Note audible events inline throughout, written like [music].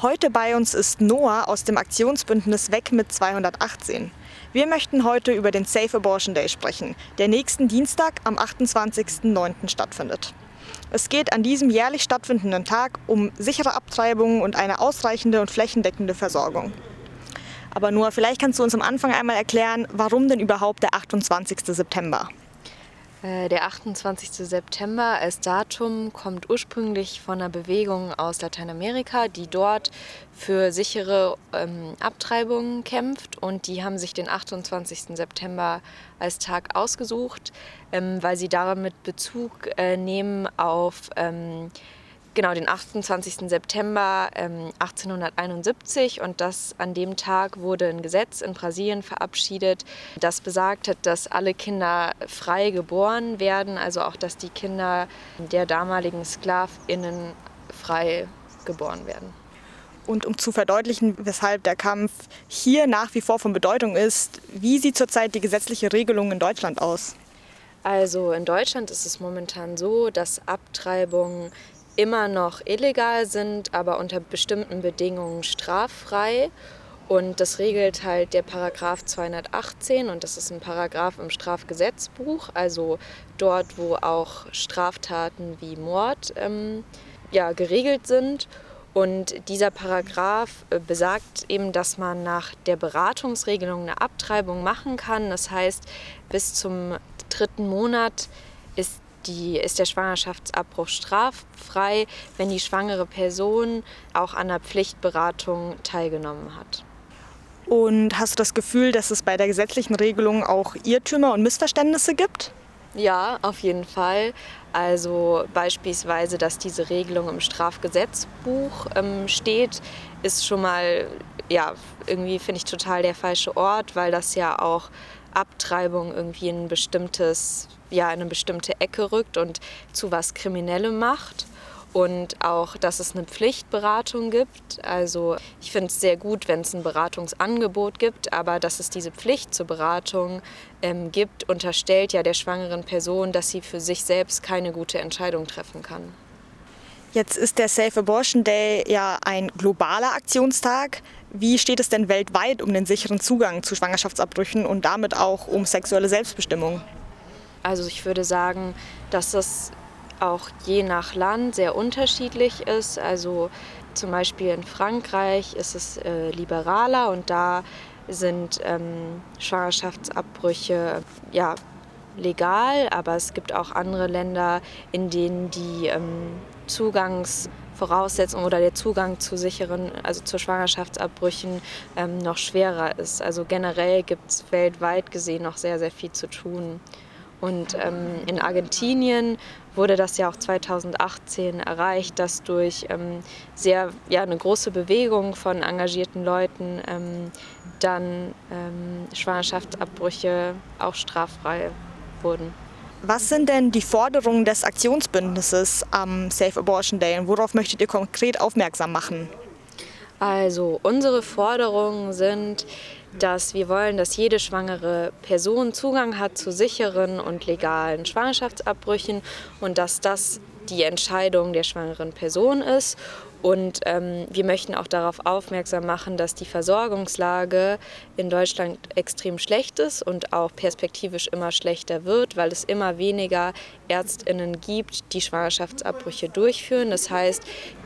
Heute bei uns ist Noah aus dem Aktionsbündnis Weg mit 218. Wir möchten heute über den Safe Abortion Day sprechen, der nächsten Dienstag am 28.09. stattfindet. Es geht an diesem jährlich stattfindenden Tag um sichere Abtreibungen und eine ausreichende und flächendeckende Versorgung. Aber Noah, vielleicht kannst du uns am Anfang einmal erklären, warum denn überhaupt der 28. September? Äh, der 28. September als Datum kommt ursprünglich von einer Bewegung aus Lateinamerika, die dort für sichere ähm, Abtreibungen kämpft. Und die haben sich den 28. September als Tag ausgesucht, ähm, weil sie damit Bezug äh, nehmen auf ähm, genau den 28. September ähm, 1871 und das an dem Tag wurde ein Gesetz in Brasilien verabschiedet, das besagt hat, dass alle Kinder frei geboren werden, also auch, dass die Kinder der damaligen Sklavinnen frei geboren werden. Und um zu verdeutlichen, weshalb der Kampf hier nach wie vor von Bedeutung ist, wie sieht zurzeit die gesetzliche Regelung in Deutschland aus? Also in Deutschland ist es momentan so, dass Abtreibungen immer noch illegal sind, aber unter bestimmten Bedingungen straffrei. Und das regelt halt der Paragraph 218 und das ist ein Paragraph im Strafgesetzbuch, also dort, wo auch Straftaten wie Mord ähm, ja, geregelt sind. Und dieser Paragraph äh, besagt eben, dass man nach der Beratungsregelung eine Abtreibung machen kann. Das heißt, bis zum dritten Monat die, ist der Schwangerschaftsabbruch straffrei, wenn die schwangere Person auch an der Pflichtberatung teilgenommen hat. Und hast du das Gefühl, dass es bei der gesetzlichen Regelung auch Irrtümer und Missverständnisse gibt? Ja, auf jeden Fall. Also beispielsweise, dass diese Regelung im Strafgesetzbuch ähm, steht, ist schon mal, ja, irgendwie finde ich total der falsche Ort, weil das ja auch Abtreibung irgendwie ein bestimmtes ja, in eine bestimmte Ecke rückt und zu was Kriminellem macht. Und auch, dass es eine Pflichtberatung gibt. Also ich finde es sehr gut, wenn es ein Beratungsangebot gibt, aber dass es diese Pflicht zur Beratung ähm, gibt, unterstellt ja der schwangeren Person, dass sie für sich selbst keine gute Entscheidung treffen kann. Jetzt ist der Safe Abortion Day ja ein globaler Aktionstag. Wie steht es denn weltweit um den sicheren Zugang zu Schwangerschaftsabbrüchen und damit auch um sexuelle Selbstbestimmung? Also ich würde sagen, dass das auch je nach Land sehr unterschiedlich ist. Also zum Beispiel in Frankreich ist es äh, liberaler und da sind ähm, Schwangerschaftsabbrüche ja, legal, aber es gibt auch andere Länder, in denen die ähm, Zugangsvoraussetzungen oder der Zugang zu sicheren, also zu Schwangerschaftsabbrüchen ähm, noch schwerer ist. Also generell gibt es weltweit gesehen noch sehr, sehr viel zu tun. Und ähm, in Argentinien wurde das ja auch 2018 erreicht, dass durch ähm, sehr ja, eine große Bewegung von engagierten Leuten ähm, dann ähm, Schwangerschaftsabbrüche auch straffrei wurden. Was sind denn die Forderungen des Aktionsbündnisses am Safe Abortion Day und worauf möchtet ihr konkret aufmerksam machen? Also unsere Forderungen sind, dass wir wollen, dass jede schwangere Person Zugang hat zu sicheren und legalen Schwangerschaftsabbrüchen und dass das die Entscheidung der schwangeren Person ist. Und ähm, wir möchten auch darauf aufmerksam machen, dass die Versorgungslage in Deutschland extrem schlecht ist und auch perspektivisch immer schlechter wird, weil es immer weniger Ärztinnen gibt, die Schwangerschaftsabbrüche durchführen. Das heißt,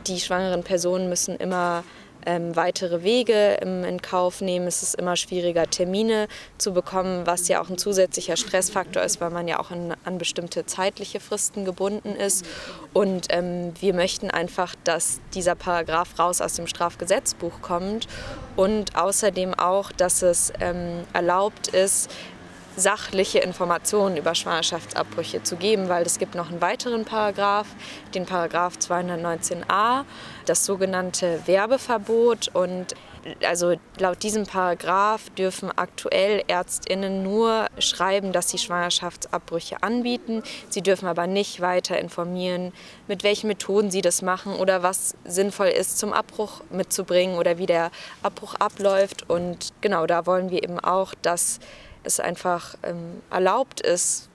die schwangeren Personen müssen immer ähm, weitere Wege im, in Kauf nehmen. Es ist immer schwieriger, Termine zu bekommen, was ja auch ein zusätzlicher Stressfaktor ist, weil man ja auch in, an bestimmte zeitliche Fristen gebunden ist. Und ähm, wir möchten einfach, dass dieser Paragraph raus aus dem Strafgesetzbuch kommt und außerdem auch, dass es ähm, erlaubt ist, sachliche Informationen über Schwangerschaftsabbrüche zu geben, weil es gibt noch einen weiteren Paragraph, den Paragraph 219a, das sogenannte Werbeverbot und also laut diesem Paragraph dürfen aktuell Ärztinnen nur schreiben, dass sie Schwangerschaftsabbrüche anbieten. Sie dürfen aber nicht weiter informieren, mit welchen Methoden sie das machen oder was sinnvoll ist zum Abbruch mitzubringen oder wie der Abbruch abläuft. Und genau da wollen wir eben auch, dass es einfach ähm, erlaubt ist,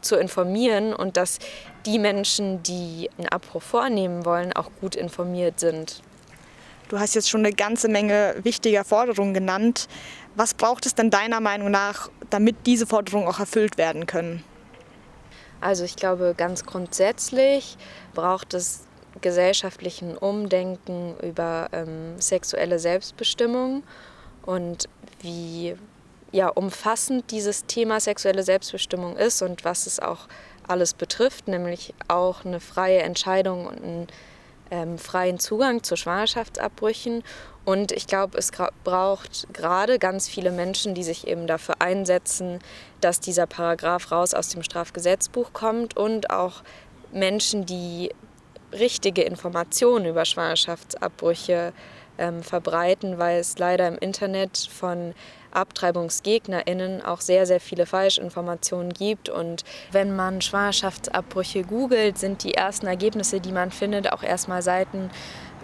zu informieren und dass die Menschen, die einen Abbruch vornehmen wollen, auch gut informiert sind. Du hast jetzt schon eine ganze Menge wichtiger Forderungen genannt. Was braucht es denn deiner Meinung nach, damit diese Forderungen auch erfüllt werden können? Also ich glaube, ganz grundsätzlich braucht es gesellschaftlichen Umdenken über ähm, sexuelle Selbstbestimmung und wie ja, umfassend dieses Thema sexuelle Selbstbestimmung ist und was es auch alles betrifft, nämlich auch eine freie Entscheidung und einen ähm, freien Zugang zu Schwangerschaftsabbrüchen. Und ich glaube, es braucht gerade ganz viele Menschen, die sich eben dafür einsetzen, dass dieser Paragraph raus aus dem Strafgesetzbuch kommt und auch Menschen, die richtige Informationen über Schwangerschaftsabbrüche ähm, verbreiten, weil es leider im Internet von AbtreibungsgegnerInnen auch sehr, sehr viele Falschinformationen gibt. Und wenn man Schwangerschaftsabbrüche googelt, sind die ersten Ergebnisse, die man findet, auch erstmal Seiten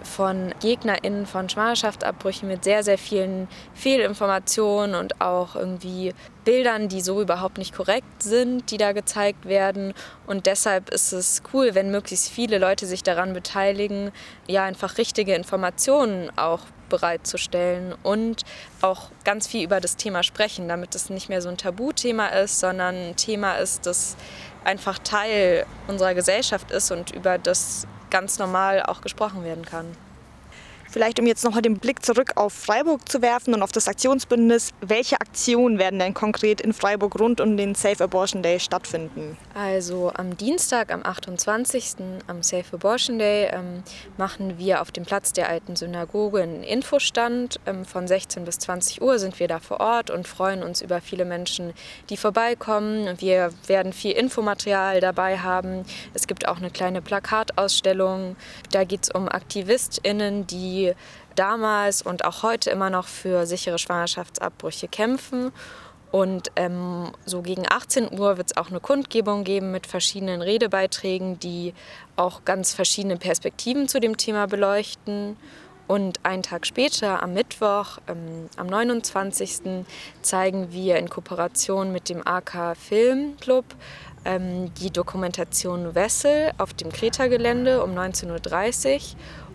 von GegnerInnen von Schwangerschaftsabbrüchen mit sehr, sehr vielen Fehlinformationen und auch irgendwie Bildern, die so überhaupt nicht korrekt sind, die da gezeigt werden. Und deshalb ist es cool, wenn möglichst viele Leute sich daran beteiligen, ja, einfach richtige Informationen auch bereitzustellen und auch ganz viel über das Thema sprechen, damit es nicht mehr so ein Tabuthema ist, sondern ein Thema ist, das einfach Teil unserer Gesellschaft ist und über das ganz normal auch gesprochen werden kann. Vielleicht, um jetzt nochmal den Blick zurück auf Freiburg zu werfen und auf das Aktionsbündnis, welche Aktionen werden denn konkret in Freiburg rund um den Safe Abortion Day stattfinden? Also am Dienstag, am 28. am Safe Abortion Day, ähm, machen wir auf dem Platz der alten Synagoge einen Infostand. Ähm, von 16 bis 20 Uhr sind wir da vor Ort und freuen uns über viele Menschen, die vorbeikommen. Wir werden viel Infomaterial dabei haben. Es gibt auch eine kleine Plakatausstellung. Da geht es um AktivistInnen, die die damals und auch heute immer noch für sichere Schwangerschaftsabbrüche kämpfen. Und ähm, so gegen 18 Uhr wird es auch eine Kundgebung geben mit verschiedenen Redebeiträgen, die auch ganz verschiedene Perspektiven zu dem Thema beleuchten. Und einen Tag später, am Mittwoch, ähm, am 29. zeigen wir in Kooperation mit dem AK Filmclub ähm, die Dokumentation Wessel auf dem Kreta-Gelände um 19.30 Uhr.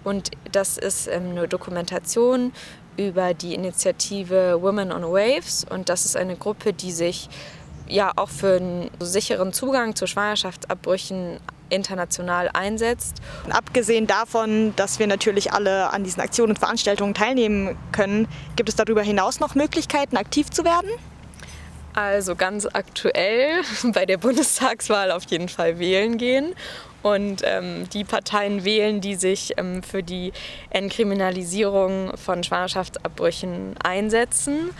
Und das ist ähm, eine Dokumentation über die Initiative Women on Waves. Und das ist eine Gruppe, die sich ja auch für einen sicheren Zugang zu Schwangerschaftsabbrüchen international einsetzt. Abgesehen davon, dass wir natürlich alle an diesen Aktionen und Veranstaltungen teilnehmen können, gibt es darüber hinaus noch Möglichkeiten, aktiv zu werden? Also ganz aktuell [laughs] bei der Bundestagswahl auf jeden Fall wählen gehen und ähm, die Parteien wählen, die sich ähm, für die Entkriminalisierung von Schwangerschaftsabbrüchen einsetzen.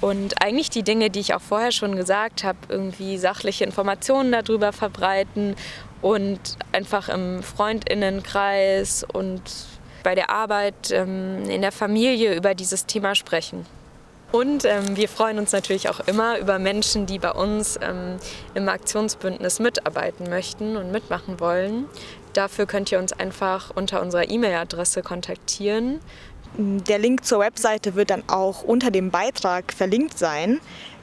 Und eigentlich die Dinge, die ich auch vorher schon gesagt habe, irgendwie sachliche Informationen darüber verbreiten und einfach im Freundinnenkreis und bei der Arbeit ähm, in der Familie über dieses Thema sprechen. Und ähm, wir freuen uns natürlich auch immer über Menschen, die bei uns ähm, im Aktionsbündnis mitarbeiten möchten und mitmachen wollen. Dafür könnt ihr uns einfach unter unserer E-Mail-Adresse kontaktieren. Der Link zur Webseite wird dann auch unter dem Beitrag verlinkt sein.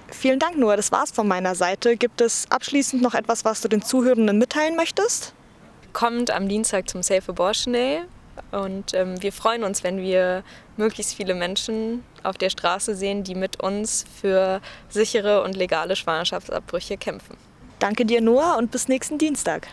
Vielen Dank, Noah. Das war's von meiner Seite. Gibt es abschließend noch etwas, was du den Zuhörenden mitteilen möchtest? Kommt am Dienstag zum Safe Abortion Day. Und ähm, wir freuen uns, wenn wir möglichst viele Menschen auf der Straße sehen, die mit uns für sichere und legale Schwangerschaftsabbrüche kämpfen. Danke dir, Noah, und bis nächsten Dienstag.